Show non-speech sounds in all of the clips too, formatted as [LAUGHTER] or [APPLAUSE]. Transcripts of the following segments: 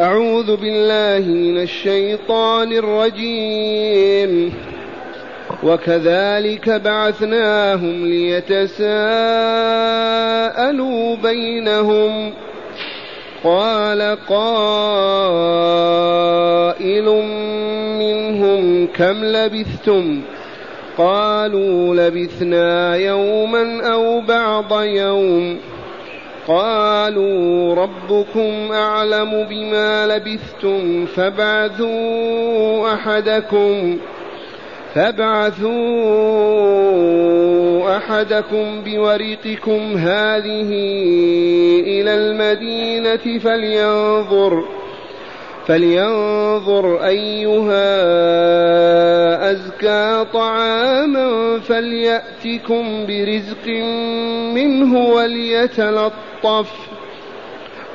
أعوذ بالله من الشيطان الرجيم. وكذلك بعثناهم ليتساءلوا بينهم. قال قائل منهم كم لبثتم؟ قالوا لبثنا يوما أو بعض يوم. قالوا ربكم أعلم بما لبثتم فابعثوا أحدكم فابعثوا أحدكم بورقكم هذه إلى المدينة فلينظر فلينظر أيها أزكى طعاما فليأتكم برزق منه وليتلطف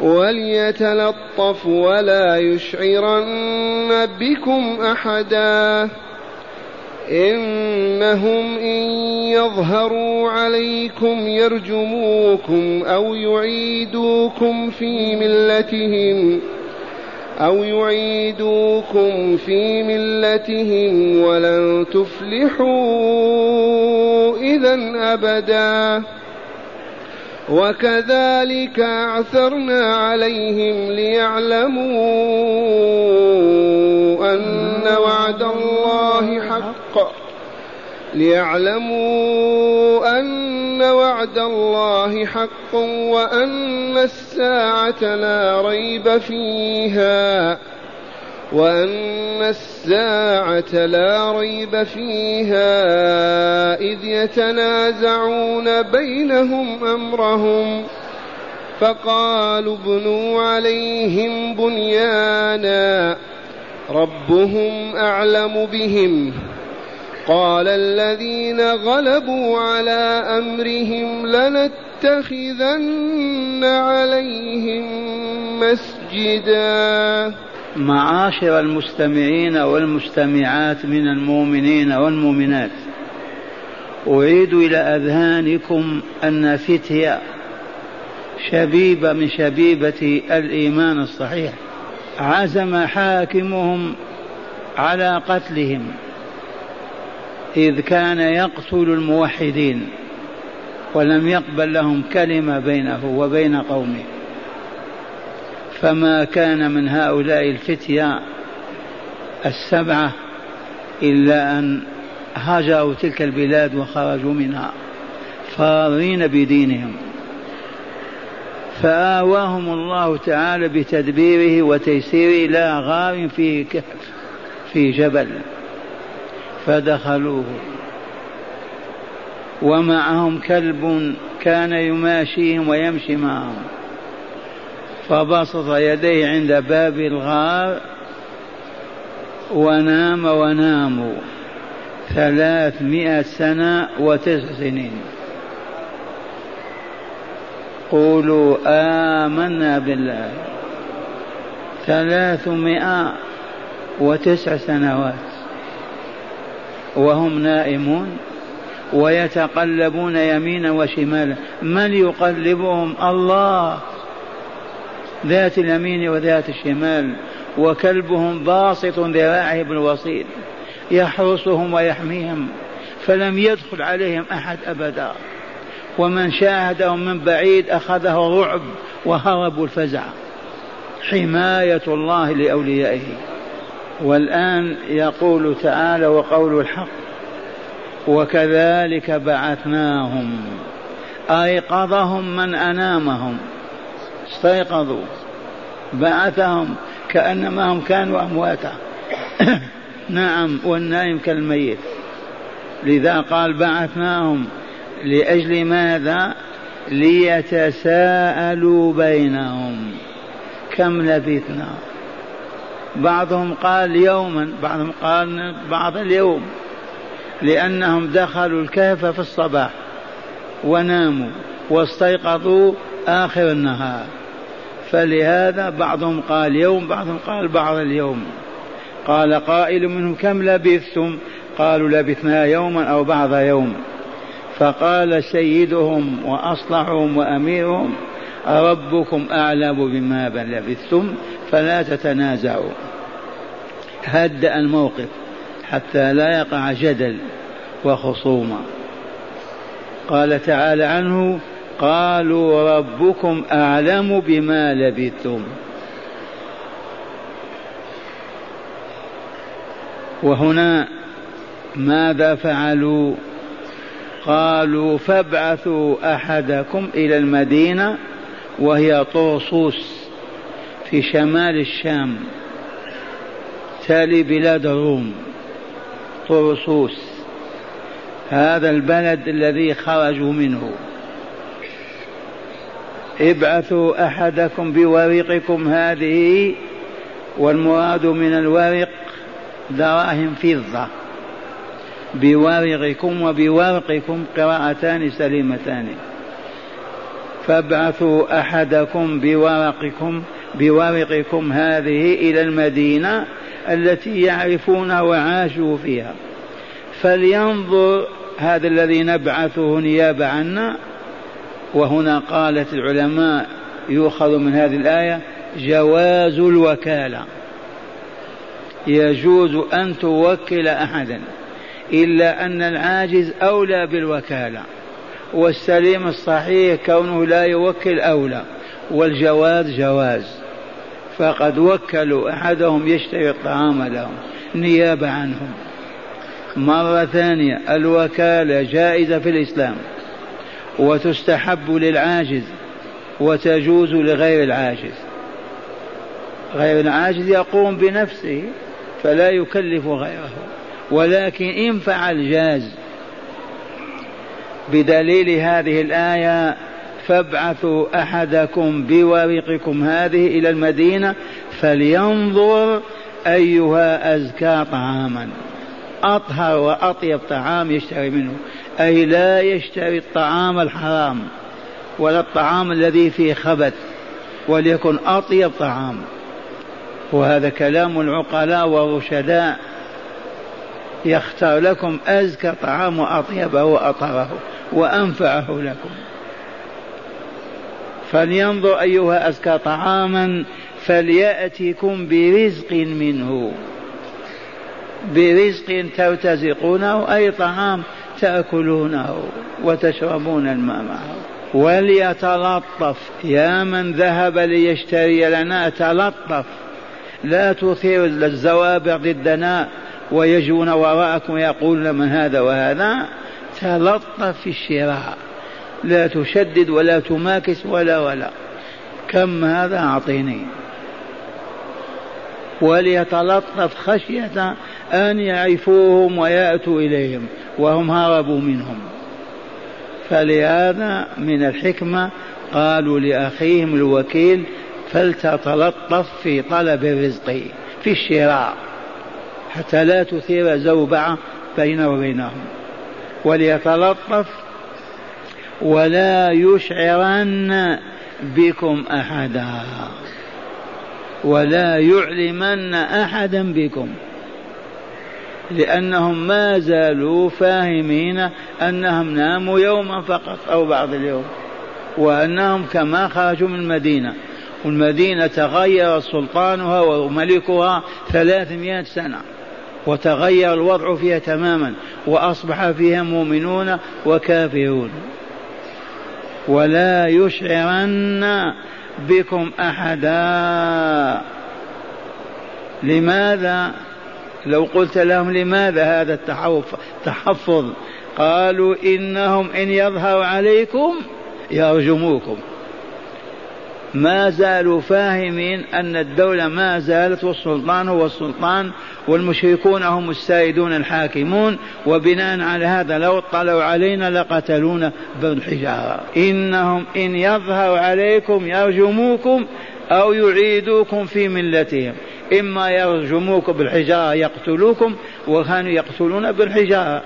وليتلطف ولا يشعرن بكم أحدا إنهم إن يظهروا عليكم يرجموكم أو يعيدوكم في ملتهم أو يعيدوكم في ملتهم ولن تفلحوا إذا أبدا. وكذلك أعثرنا عليهم ليعلموا أن وعد الله حق. ليعلموا أن وعد الله حق وأن الساعة لا ريب فيها وأن الساعة لا ريب فيها إذ يتنازعون بينهم أمرهم فقالوا ابنوا عليهم بنيانا ربهم أعلم بهم قال الذين غلبوا على أمرهم لنتخذن عليهم مسجدا. معاشر المستمعين والمستمعات من المؤمنين والمؤمنات أعيد إلى أذهانكم أن فتية شبيبة من شبيبة الإيمان الصحيح عزم حاكمهم على قتلهم. إذ كان يقتل الموحدين ولم يقبل لهم كلمة بينه وبين قومه. فما كان من هؤلاء الفتية السبعة إلا أن هاجروا تلك البلاد وخرجوا منها فارين بدينهم. فآواهم الله تعالى بتدبيره وتيسيره إلى غار في في جبل. فدخلوه. ومعهم كلب كان يماشيهم ويمشي معهم. فبسط يديه عند باب الغار ونام وناموا ثلاثمائة سنة وتسع سنين. قولوا آمنا بالله. ثلاثمائة وتسع سنوات. وهم نائمون ويتقلبون يمينا وشمالا. من يقلبهم؟ الله. ذات اليمين وذات الشمال. وكلبهم باسط ذراعه بالوصيد. يحرسهم ويحميهم. فلم يدخل عليهم أحد أبدا. ومن شاهدهم من بعيد أخذه الرعب وهربوا الفزع. حماية الله لأوليائه. والآن يقول تعالى وقول الحق وكذلك بعثناهم ايقظهم من أنامهم استيقظوا بعثهم كأنما هم كانوا أمواتا. [COUGHS] نعم والنائم كالميت. لذا قال بعثناهم لأجل ماذا؟ ليتساءلوا بينهم كم لبثنا؟ بعضهم قال يوما بعضهم قال بعض اليوم لأنهم دخلوا الكهف في الصباح وناموا واستيقظوا آخر النهار. فلهذا بعضهم قال يوم بعضهم قال بعض اليوم. قال قائل منهم كم لبثتم؟ قالوا لبثنا يوما أو بعض يوم. فقال سيدهم وأصلحهم وأميرهم ربكم أعلم بما لبثتم فلا تتنازعوا. هدأ الموقف حتى لا يقع جدل وخصومة. قال تعالى عنه قالوا ربكم أعلم بما لبثتم. وهنا ماذا فعلوا؟ قالوا فابعثوا أحدكم إلى المدينة وهي طرسوس في شمال الشام. تالي بلاد الروم طرسوس هذا البلد الذي خرجوا منه. ابعثوا أحدكم بورقكم هذه والمراد من الورق دراهم فضة. بورقكم وبورقكم قراءتان سليمتان. فابعثوا أحدكم بورقكم بورقكم هذه إلى المدينة التي يعرفونها وعاشوا فيها. فلينظر هذا الذي نبعثه نيابة عنا. وهنا قالت العلماء يؤخذ من هذه الآية جواز الوكالة. يجوز أن توكل أحدا إلا أن العاجز أولى بالوكالة. والسليم الصحيح كونه لا يوكل أولى. والجواز جواز. فقد وكلوا أحدهم يشتري الطعام لهم نيابة عنهم. مرة ثانية الوكالة جائزة في الإسلام وتستحب للعاجز وتجوز لغير العاجز. غير العاجز يقوم بنفسه فلا يكلف غيره. ولكن إن فعل جاز بدليل هذه الآية فابعثوا أحدكم بورقكم هذه إلى المدينة فلينظر أيها أزكى طعاما. أطهر وأطيب طعام يشتري منه. أي لا يشتري الطعام الحرام ولا الطعام الذي فيه خبث وليكن أطيب طعام. وهذا كلام العقلاء والرشداء. يختار لكم أزكى طعام وأطيبه وأطهره وأنفعه لكم. فلينظر أيها أزكى طعاما فليأتكم برزق منه. برزق ترتزقونه أي طعام تأكلونه وتشربون الماء معه. وليتلطف يا من ذهب ليشتري لنا تلطف. لا تثير الزوابع ضدنا ويجون وراءكم ويقولون من هذا وهذا. تلطف في الشراء. لا تشدد ولا تماكس ولا ولا. كم هذا؟ أعطيني. وليتلطف خشية أن يعرفوهم ويأتوا إليهم وهم هربوا منهم. فلهذا من الحكمة قالوا لأخيهم الوكيل فلتتلطف في طلب الرزق في الشراء حتى لا تثير زوبعة بينه وبينهم. وليتلطف ولا يشعرن بكم أحدا. ولا يعلمن أحدا بكم. لأنهم ما زالوا فاهمين أنهم ناموا يوما فقط أو بعض اليوم. وأنهم كما خرجوا من المدينة. والمدينة تغير سلطانها وملكها ثلاثمائة سنة. وتغير الوضع فيها تماما. وأصبح فيها مؤمنون وكافرون. ولا يشعرن بكم أحدا. لماذا؟ لو قلت لهم لماذا هذا التحفظ قالوا إنهم إن يظهر عليكم يرجموكم. ما زالوا فاهمين أن الدولة ما زالت والسلطان هو السلطان والمشركون هم السائدون الحاكمون وبناء على هذا لو اطلعوا علينا لقتلونا بالحجارة. إنهم إن يظهر عليكم يرجموكم أو يعيدوكم في ملتهم. إما يرجموكم بالحجارة يقتلوكم وكانوا يقتلون بالحجارة.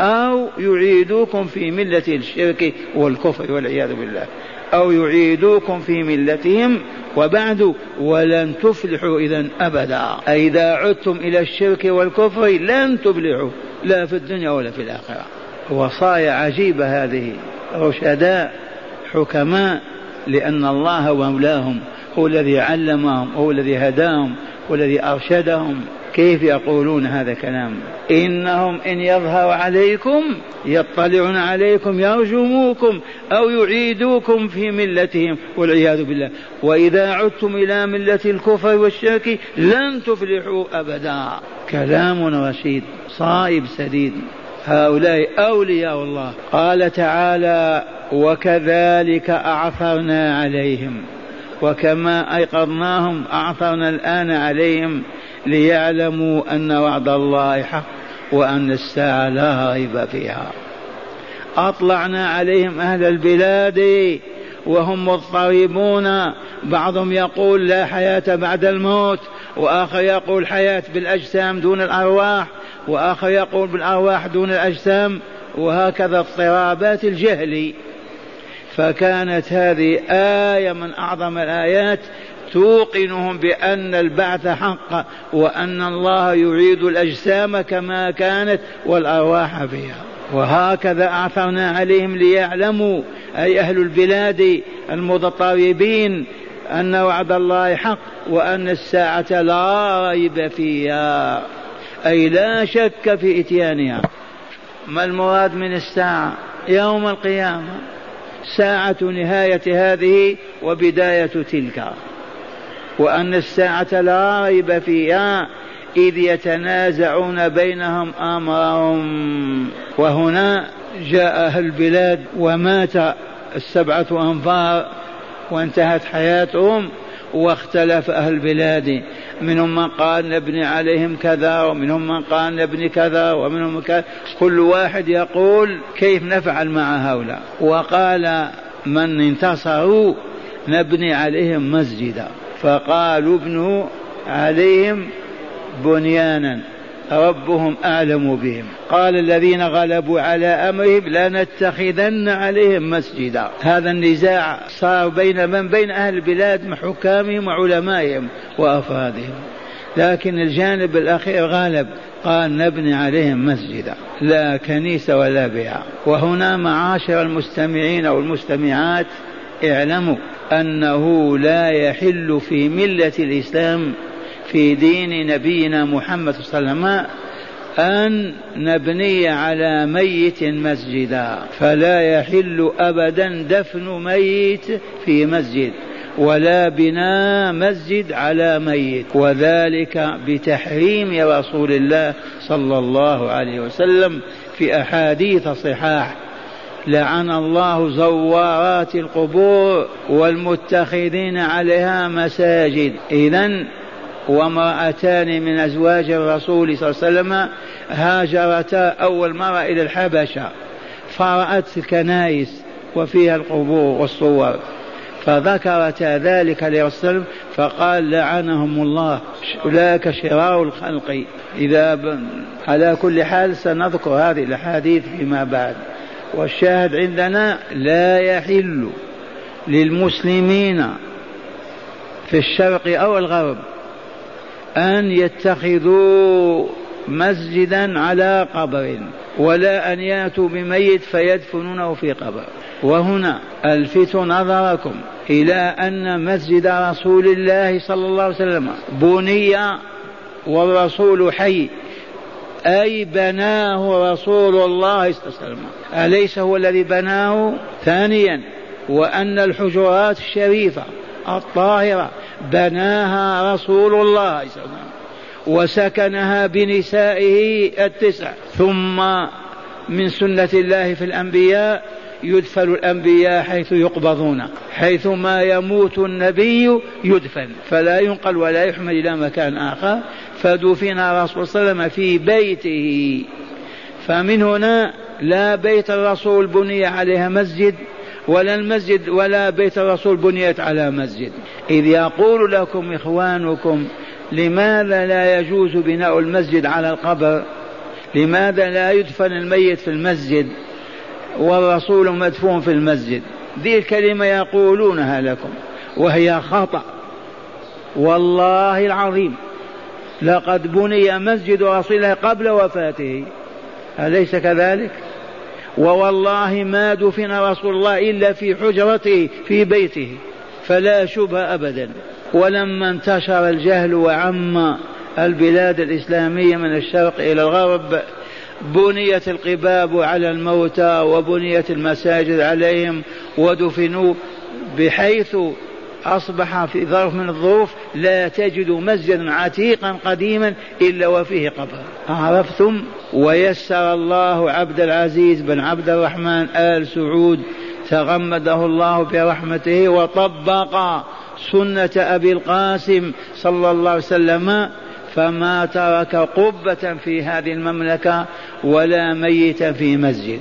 أو يعيدوكم في ملة الشرك والكفر والعياذ بالله. أو يعيدوكم في ملتهم وبعد ولن تفلحوا إذا أبدا. إذا عدتم إلى الشرك والكفر لن تفلحوا لا في الدنيا ولا في الآخرة. وصايا عجيبة هذه رشداء حكماء لأن الله مولاهم هو الذي علمهم هو الذي هداهم هو الذي أرشدهم. كيف يقولون هذا كلام إنهم إن يظهروا عليكم يطلعون عليكم يرجموكم أو يعيدوكم في ملتهم والعياذ بالله. وإذا عدتم إلى ملة الكفر والشرك لن تفلحوا أبدا. كلام رشيد صائب سديد. هؤلاء أولياء الله. قال تعالى وكذلك أعثرنا عليهم. وكما أيقظناهم أعثرنا الآن عليهم. ليعلموا أن وعد الله حق وأن الساعة لا ريب فيها. أطلعنا عليهم أهل البلاد وهم مضطربون. بعضهم يقول لا حياة بعد الموت وآخر يقول حياة بالأجسام دون الأرواح وآخر يقول بالأرواح دون الأجسام وهكذا اضطرابات الجهل. فكانت هذه آية من أعظم الآيات توقنهم بأن البعث حق وأن الله يعيد الأجسام كما كانت والأرواح فيها. وهكذا أعثرنا عليهم ليعلموا أي أهل البلاد المتطربين أن وعد الله حق وأن الساعة لا ريب فيها أي لا شك في إتيانها. ما المراد من الساعة؟ يوم القيامة. ساعة نهاية هذه وبداية تلك. وأن الساعة لا ريب فيها إذ يتنازعون بينهم أمرهم. وهنا جاء أهل البلاد ومات السبعة أنفار وانتهت حياتهم واختلف أهل البلاد. منهم من قال نبني عليهم كذا ومنهم من قال نبني كذا ومنهم من كذا كل واحد يقول كيف نفعل مع هؤلاء. وقال من انتصروا نبني عليهم مسجدا. فقالوا ابنوا عليهم بنيانا ربهم أعلم بهم. قال الذين غلبوا على أمرهم لنتخذن عليهم مسجدا. هذا النزاع صار بين من؟ بين أهل البلاد حكامهم وعلمائهم وأفرادهم. لكن الجانب الأخير غالب قال نبني عليهم مسجدا لا كنيسة ولا بيع. وهنا معاشر المستمعين والمستمعات اعلموا أنه لا يحل في ملة الإسلام في دين نبينا محمد صلى الله عليه وسلم أن نبني على ميت مسجدا فلا يحل أبدا دفن ميت في مسجد ولا بناء مسجد على ميت وذلك بتحريم رسول الله صلى الله عليه وسلم في أحاديث صحاح. لعن الله زوارات القبور والمتخذين عليها مساجد إذا وامرأتان من أزواج الرسول صلى الله عليه وسلم هاجرتا أول مرة إلى الحبشة فرأت الكنائس وفيها القبور والصور فذكرتا ذلك لرسول فقال لعنهم الله أولئك شرار الخلق إذا. على كل حال سنذكر هذه الأحاديث فيما بعد والشاهد عندنا لا يحل للمسلمين في الشرق أو الغرب أن يتخذوا مسجدا على قبر ولا أن يأتوا بميت فيدفنونه في قبر. وهنا ألفت نظركم إلى أن مسجد رسول الله صلى الله عليه وسلم بني والرسول حي. أي بناه رسول الله صلى الله عليه وسلم. أليس هو الذي بناه؟ ثانيا وأن الحجرات الشريفة الطاهرة بناها رسول الله صلى الله عليه وسلم وسكنها بنسائه التسع. ثم من سنة الله في الأنبياء يدفن الأنبياء حيث يقبضون حيث ما يموت النبي يدفن فلا ينقل ولا يحمل إلى مكان آخر. فدفن رسول صلى الله عليه وسلم في بيته. فمن هنا لا بيت الرسول بني عليها مسجد ولا المسجد ولا بيت الرسول بنيت على مسجد. إذ يقول لكم إخوانكم لماذا لا يجوز بناء المسجد على القبر؟ لماذا لا يدفن الميت في المسجد؟ والرسول مدفون في المسجد. ذي الكلمة يقولونها لكم وهي خطأ. والله العظيم لقد بني مسجد رسول الله قبل وفاته. أليس كذلك؟ ووالله ما دفن رسول الله إلا في حجرته في بيته. فلا شبهة أبدا. ولما انتشر الجهل وعم البلاد الإسلامية من الشرق إلى الغرب بنيت القباب على الموتى وبنيت المساجد عليهم ودفنوا بحيث أصبح في ظرف من الظروف لا تجد مسجدا عتيقا قديما إلا وفيه قبر. عرفتم؟ ويسر الله عبد العزيز بن عبد الرحمن آل سعود تغمده الله برحمته وطبق سنة أبي القاسم صلى الله عليه وسلم فما ترك قبة في هذه المملكة ولا ميتا في مسجد.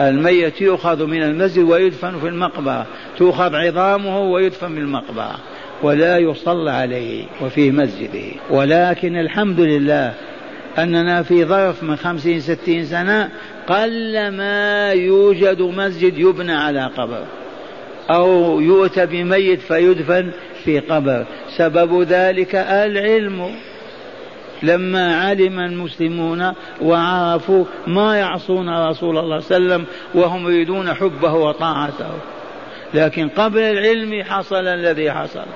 الميت يؤخذ من المسجد ويدفن في المقبرة تؤخذ عظامه ويدفن في المقبرة ولا يصلى عليه وفي مسجده. ولكن الحمد لله أننا في ظرف من خمسين ستين سنة قل ما يوجد مسجد يبنى على قبر أو يؤتى بميت فيدفن في قبر. سبب ذلك العلم. لما علم المسلمون وعرفوا ما يعصون رسول الله صلى الله عليه وسلم وهم يريدون حبه وطاعته. لكن قبل العلم حصل الذي حصل.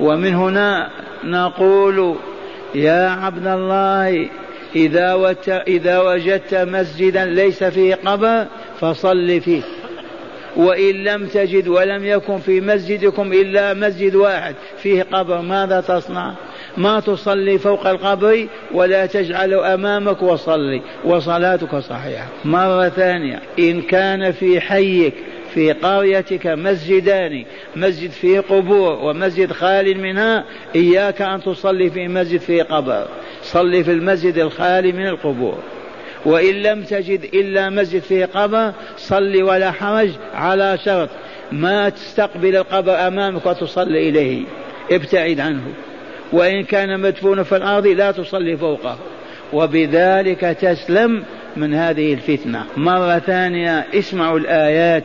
ومن هنا نقول يا عبد الله إذا, إذا وجدت مسجدا ليس فيه قبر فصل فيه. وإن لم تجد ولم يكن في مسجدكم إلا مسجد واحد فيه قبر. ماذا تصنع؟ ما تصلي فوق القبر ولا تجعله أمامك وصلي وصلاتك صحيحة. مرة ثانية إن كان في حيك في قريتك مسجدان مسجد فيه قبور ومسجد خال منها إياك أن تصلي في مسجد فيه قبر. صلي في المسجد الخالي من القبور. وإن لم تجد إلا مسجد فيه قبر صل ولا حرج على شرط ما تستقبل القبر أمامك وتصلي إليه. ابتعد عنه. وإن كان مدفون في الأرض لا تصلي فوقه. وبذلك تسلم من هذه الفتنة. مرة ثانية اسمعوا الآيات.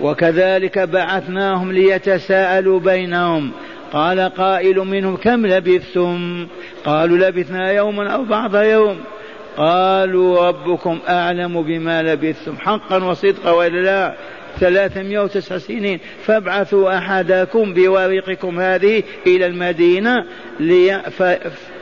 وكذلك بعثناهم ليتساءلوا بينهم. قال قائل منهم كم لبثتم؟ قالوا لبثنا يوما أو بعض يوم. قالوا ربكم أعلم بما لبثتم حقا وصدقا وإلا لا. ثلاثمائة وتسع سنين فابعثوا أحدكم بورقكم هذه إلى المدينة لي ف...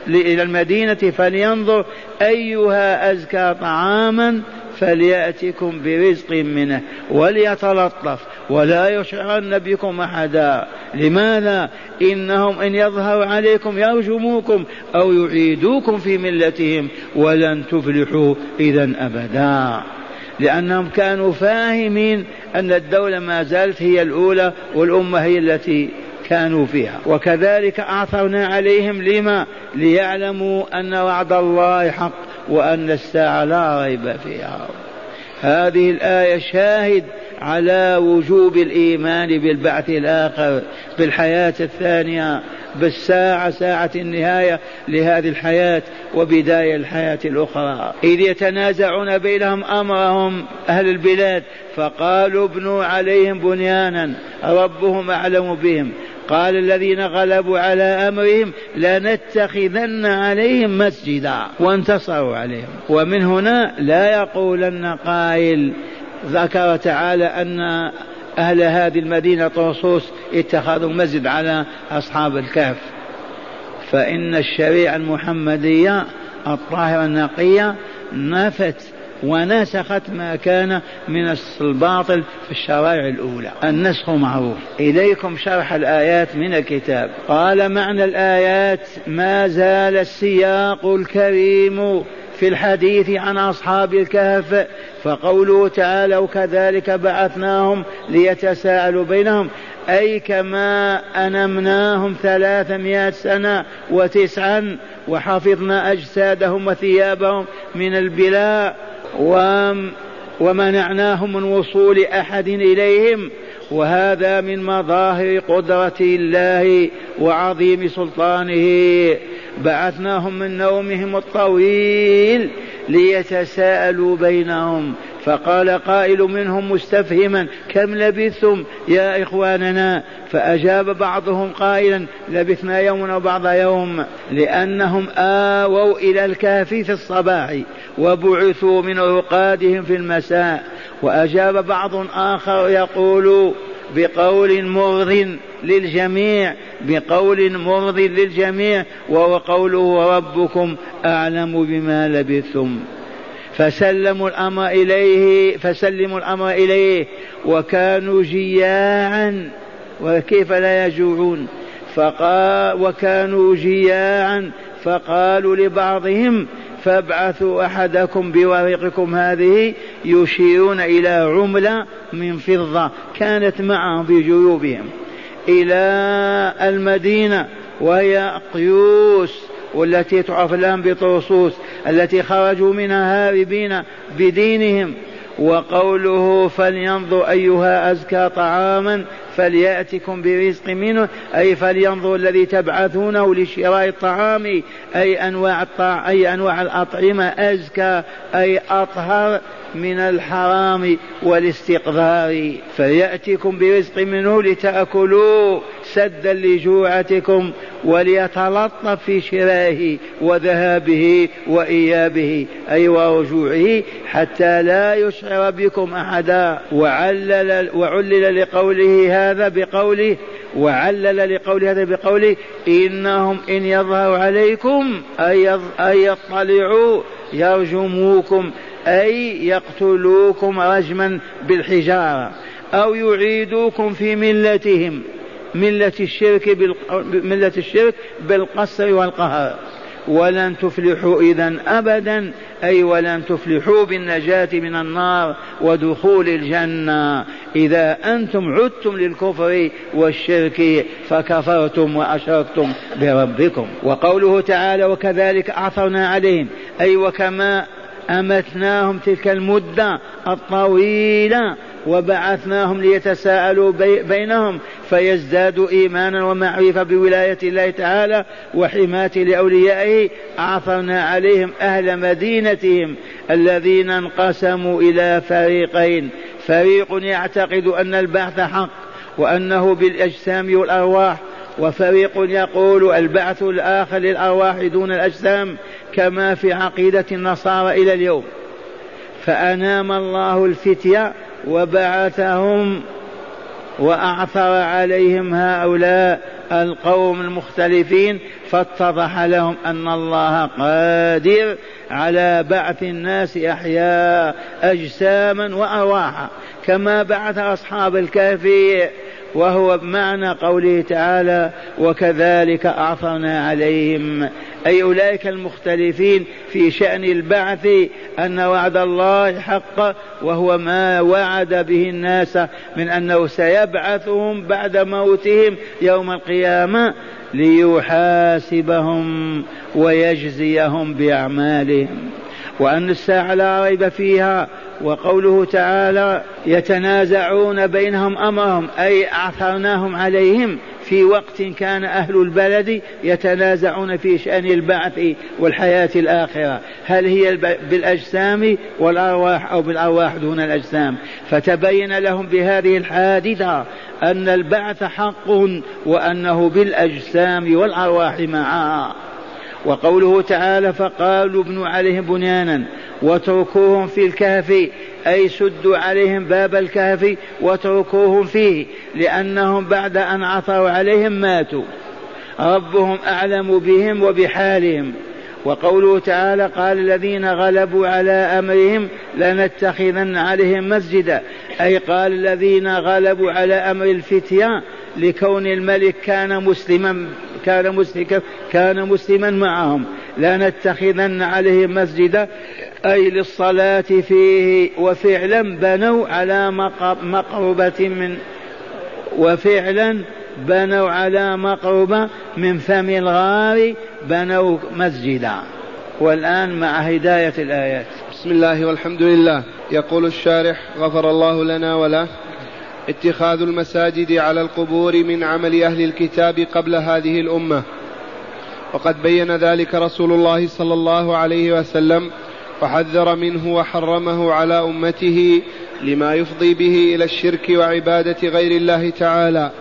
إلى المدينة فلينظر أيها أزكى طعاما فليأتكم برزق منه وليتلطف. ولا يشعرن بكم أحدا. لماذا؟ إنهم إن يظهروا عليكم يرجموكم أو يعيدوكم في ملتهم ولن تفلحوا إذا أبدا. لأنهم كانوا فاهمين أن الدولة ما زالت هي الأولى والأمة هي التي كانوا فيها. وكذلك أعثرنا عليهم لما؟ ليعلموا أن وعد الله حق وأن الساعة لا ريب فيها. هذه الآية شاهد على وجوب الإيمان بالبعث الآخر بالحياة الثانية بالساعة ساعة النهاية لهذه الحياة وبداية الحياة الأخرى. إذ يتنازعون بينهم أمرهم أهل البلاد فقالوا ابنوا عليهم بنيانا ربهم أعلم بهم. قال الذين غلبوا على أمرهم لنتخذن عليهم مسجدا وانتصروا عليهم. ومن هنا لا يقولن قائل ذكر تعالى أن أهل هذه المدينة طرسوس اتخذوا مسجد على أصحاب الكهف. فإن الشريعة المحمدية الطاهرة النقية نفت ونسخت ما كان من الباطل في الشرائع الأولى. النسخ معروف. إليكم شرح الآيات من الكتاب. قال معنى الآيات ما زال السياق الكريم في الحديث عن أصحاب الكهف فقوله تعالى وكذلك بعثناهم ليتساءلوا بينهم. أي كما أنمناهم ثلاثمائة سنة وتسعا وحفظنا أجسادهم وثيابهم من البلاء ومنعناهم من وصول أحد إليهم. وهذا من مظاهر قدرة الله وعظيم سلطانه. بعثناهم من نومهم الطويل ليتساءلوا بينهم. فقال قائل منهم مستفهما كم لبثتم يا إخواننا؟ فأجاب بعضهم قائلا لبثنا يوما أو بعض يوم لأنهم آووا إلى الكهف في الصباح وبعثوا من رقادهم في المساء. وأجاب بعض آخر يقول بقول مرض للجميع بقول مرض للجميع وهو قوله ربكم أعلم بما لبثتم. فسلموا الأمر إليه فسلموا الأمر إليه. وكانوا جياعا وكيف لا يجوعون؟ فقال وكانوا جياعا فقالوا لبعضهم فابعثوا أحدكم بورقكم هذه يشيرون إلى عملة من فضة كانت معهم في جيوبهم إلى المدينة وهي قيوس والتي تعرف الآن بطرسوس التي خرجوا منها هاربين بدينهم وقوله فلينظر أيها أزكى طعاما فليأتكم برزق منه أي فلينظر الذي تبعثونه لشراء الطعام أي أنواع الطع... أي أنواع الأطعمة أزكى أي أطهر من الحرام والاستقذار. فيأتكم برزق منه لتأكلوا سدا لجوعتكم وليتلطف في شرائه وذهابه وإيابه أي ورجوعه حتى لا يشعر بكم أحدا. وعلل, وعلل لقوله هذا بقوله وعلل لقول هذا بقوله إنهم إن يظهروا عليكم أي يطلعوا يرجموكم أي يقتلوكم رجما بالحجارة أو يعيدوكم في ملتهم. ملة الشرك ملة الشرك بالقصر والقهر ولن تفلحوا إذا أبدا أي ولن تفلحوا بالنجاة من النار ودخول الجنة. إذا أنتم عدتم للكفر والشرك فكفرتم وأشركتم بربكم. وقوله تعالى وكذلك أعثرنا عليهم أي وكما أمتناهم تلك المدة الطويلة وبعثناهم ليتساءلوا بينهم فيزدادوا إيمانا ومعرفة بولاية الله تعالى وحماية لأوليائه. أعثرنا عليهم أهل مدينتهم الذين انقسموا إلى فريقين. فريق يعتقد أن البعث حق وأنه بالأجسام والأرواح وفريق يقول البعث الآخر للأرواح دون الأجسام. كما في عقيدة النصارى إلى اليوم. فأنام الله الفتية وبعثهم وأعثر عليهم هؤلاء القوم المختلفين فاتضح لهم أن الله قادر على بعث الناس أحياء أجساما وأرواحا كما بعث أصحاب الكهف وهو بمعنى قوله تعالى وكذلك أعثرنا عليهم. أي أولئك المختلفين في شأن البعث أن وعد الله حق وهو ما وعد به الناس من أنه سيبعثهم بعد موتهم يوم القيامة ليحاسبهم ويجزيهم بأعمالهم. وأن الساعة لا ريب فيها وقوله تعالى يتنازعون بينهم أمرهم أي أعثرناهم عليهم في وقت كان أهل البلد يتنازعون في شأن البعث والحياة الآخرة. هل هي بالأجسام والأرواح أو بالأرواح دون الأجسام؟ فتبين لهم بهذه الحادثة أن البعث حق وأنه بالأجسام والأرواح معا. وقوله تعالى فقالوا ابنوا عليهم بنيانا واتركوهم في الكهف أي سدوا عليهم باب الكهف واتركوهم فيه لأنهم بعد أن عثروا عليهم ماتوا. ربهم أعلم بهم وبحالهم. وقوله تعالى قال الذين غلبوا على أمرهم لنتخذن عليهم مسجدا أي قال الذين غلبوا على أمر الفتية لكون الملك كان مسلما. كان مسلما كان مسلما معهم. لنتخذن عليهم مسجدا. أي للصلاة فيه وفعلا بنوا على مقربة من وفعلا بنوا على مقربة من فم الغار. بنوا مسجدا. والآن مع هداية الآيات. بسم الله والحمد لله. يقول الشارح غفر الله لنا وله. اتخاذ المساجد على القبور من عمل أهل الكتاب قبل هذه الأمة. وقد بين ذلك رسول الله صلى الله عليه وسلم وحذر منه وحرمه على أمته لما يفضي به إلى الشرك وعبادة غير الله تعالى.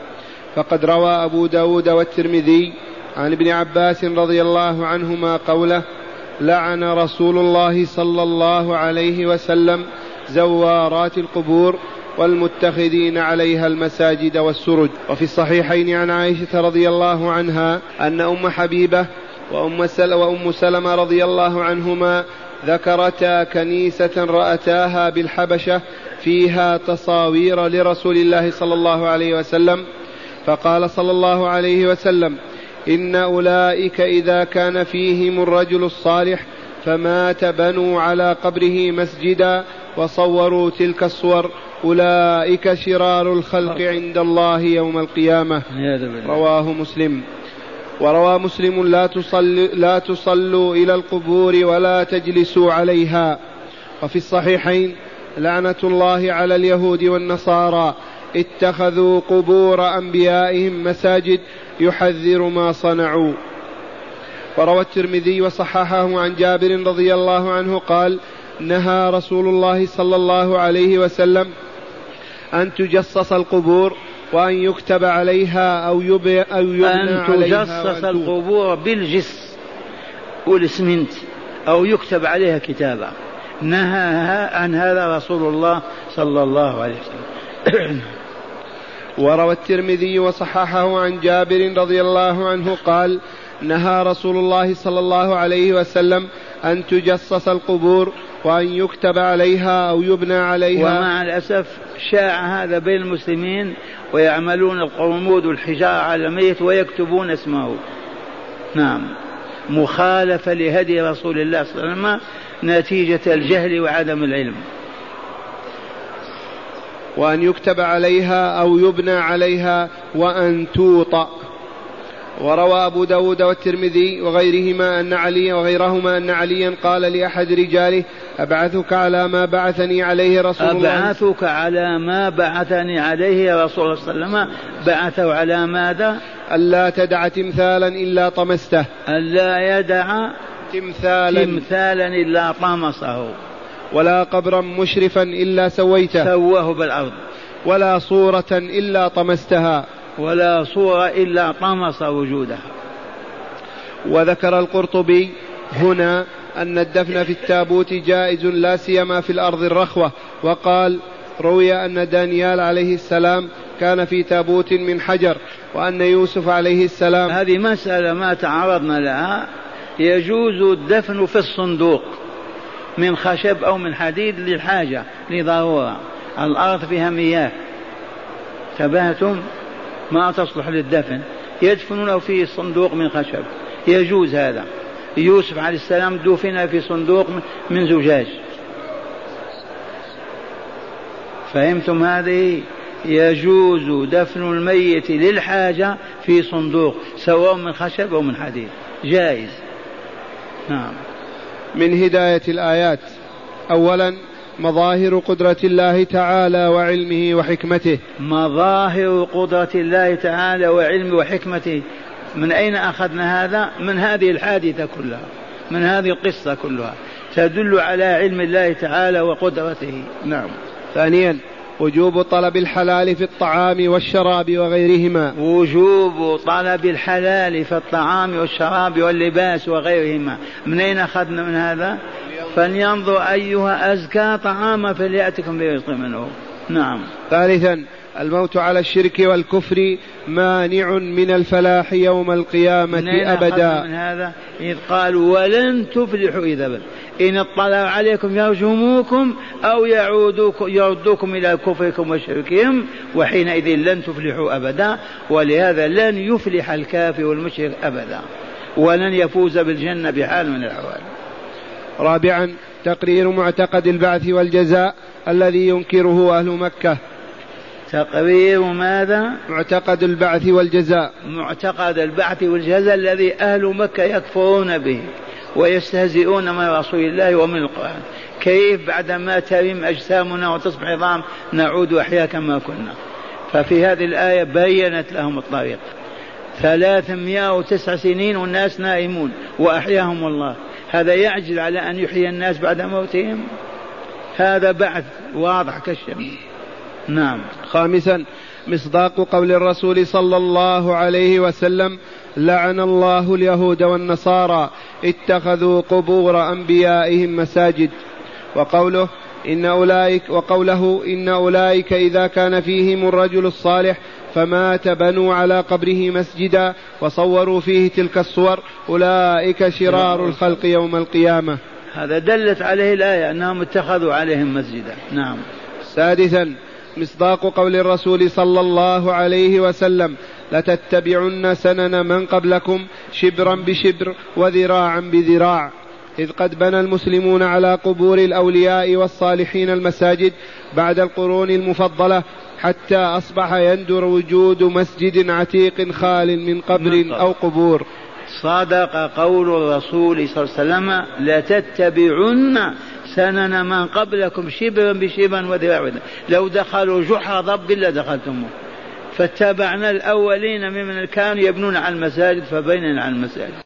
فقد روى أبو داود والترمذي عن ابن عباس رضي الله عنهما قوله لعن رسول الله صلى الله عليه وسلم زوارات القبور والمتخذين عليها المساجد والسرج. وفي الصحيحين عن عائشة رضي الله عنها أن أم حبيبة وأم, سل وأم سلمة رضي الله عنهما ذكرتا كنيسة رأتاها بالحبشة فيها تصاوير لرسول الله صلى الله عليه وسلم. فقال صلى الله عليه وسلم إن أولئك إذا كان فيهم الرجل الصالح فمات بنوا على قبره مسجدا وصوروا تلك الصور. أولئك شرار الخلق عند الله يوم القيامة. رواه مسلم. وروى مسلم لا تصلوا, لا تصلوا إلى القبور ولا تجلسوا عليها. وفي الصحيحين لعنة الله على اليهود والنصارى. اتخذوا قبور أنبيائهم مساجد يحذر ما صنعوا. وروى الترمذي وصححه عن جابر رضي الله عنه قال نهى رسول الله صلى الله عليه وسلم أن تجصص القبور وأن يكتب عليها أو يبنى, أن تجصص القبور بالجس والإسمنت أو يكتب عليها كتابة. نهى عن هذا رسول الله صلى الله عليه وسلم. [COUGHS] وروى الترمذي وصححه عن جابر رضي الله عنه قال نهى رسول الله صلى الله عليه وسلم أن تجصص القبور وأن يكتب عليها أو يبنى عليها. ومع الأسف شاع هذا بين المسلمين ويعملون القرمود والحجارة على الميت ويكتبون اسمه. نعم. مخالفة لهدي رسول الله صلى الله عليه وسلم نتيجة الجهل وعدم العلم. وأن يكتب عليها أو يبنى عليها وأن توطأ. وروى أبو داود والترمذي وغيرهما أن علي وغيرهما أن عليا قال لأحد رجاله أبعثك على ما بعثني عليه رسول الله. أبعثك على ما بعثني عليه رسول الله صلى الله عليه وسلم. بعثه على ماذا؟ ألا تدع تمثالا إلا طمسته. ألا يدع تمثالا. تمثالا إلا طمسه. ولا قبرا مشرفا إلا سويته. سواه بالأرض. ولا صورة إلا طمستها. ولا صورة إلا طمس وجودها. وذكر القرطبي هنا أن الدفن في التابوت جائز لا سيما في الأرض الرخوة وقال روي أن دانيال عليه السلام كان في تابوت من حجر وأن يوسف عليه السلام هذه مسألة ما تعرضنا لها. يجوز الدفن في الصندوق من خشب أو من حديد للحاجة لضرورة. الأرض فيها مياه. تبهتم ما تصلح للدفن. يدفنونه في صندوق من خشب. يجوز هذا. يوسف عليه السلام دفن في صندوق من زجاج. فهمتم هذه؟ يجوز دفن الميت للحاجة في صندوق سواء من خشب أو من حديد. جائز. نعم. من هداية الآيات. أولا مظاهر قدرة الله تعالى وعلمه وحكمته. مظاهر قدرة الله تعالى وعلمه وحكمته. من أين أخذنا هذا؟ من هذه الحادثة كلها من هذه القصة كلها. تدل على علم الله تعالى وقدرته. نعم. ثانيا وجوب طلب الحلال في الطعام والشراب وغيرهما. وجوب طلب الحلال في الطعام والشراب واللباس وغيرهما. من أين أخذنا من هذا؟ فلينظر أيها أزكى طعاما فليأتكم برزق منه. نعم. ثالثا الموت على الشرك والكفر مانع من الفلاح يوم القيامة أبدا. من هذا؟ إذ قالوا ولن تفلحوا إذا بل إن اطلع عليكم يرجموكم أو يعودوكم يردوكم إلى كفركم وشركهم وحينئذ لن تفلحوا أبدا ولهذا لن يفلح الكافر والمشرك أبدا ولن يفوز بالجنة بحال من الأحوال. رابعا تقرير معتقد البعث والجزاء الذي ينكره أهل مكة. تقرير ماذا؟ معتقد البعث والجزاء. معتقد البعث والجزاء الذي أهل مكة يكفرون به ويستهزئون من رسول الله ومن القرآن. كيف بعدما ترم أجسامنا وتصبح عظام نعود أحياء كما كنا. ففي هذه الآية بينت لهم الطريق. ثلاثمائة وتسع سنين والناس نائمون وأحياهم الله. هذا يعجل على أن يحيي الناس بعد موتهم؟ هذا بعث واضح كالشمس. نعم. خامسا مصداق قول الرسول صلى الله عليه وسلم لعن الله اليهود والنصارى اتخذوا قبور أنبيائهم مساجد. وقوله إن أولئك وقوله إن أولئك إذا كان فيهم الرجل الصالح فمات بنوا على قبره مسجدا وصوروا فيه تلك الصور. أولئك شرار الخلق يوم القيامة. هذا دلت عليه الآية أنهم اتخذوا عليهم مسجدا. نعم. سادسا مصداق قول الرسول صلى الله عليه وسلم لتتبعن سنن من قبلكم شبرا بشبر وذراعا بذراع. إذ قد بنى المسلمون على قبور الأولياء والصالحين المساجد بعد القرون المفضلة حتى أصبح يندر وجود مسجد عتيق خال من قبر أو قبور. صدق قول الرسول صلى الله عليه وسلم لتتبعن سنن من قبلكم شبرا بشبرا وذراعا لو دخلوا جحر ضب لدخلتموه فاتبعنا الأولين ممن كانوا يبنون على المساجد فبيننا على المساجد.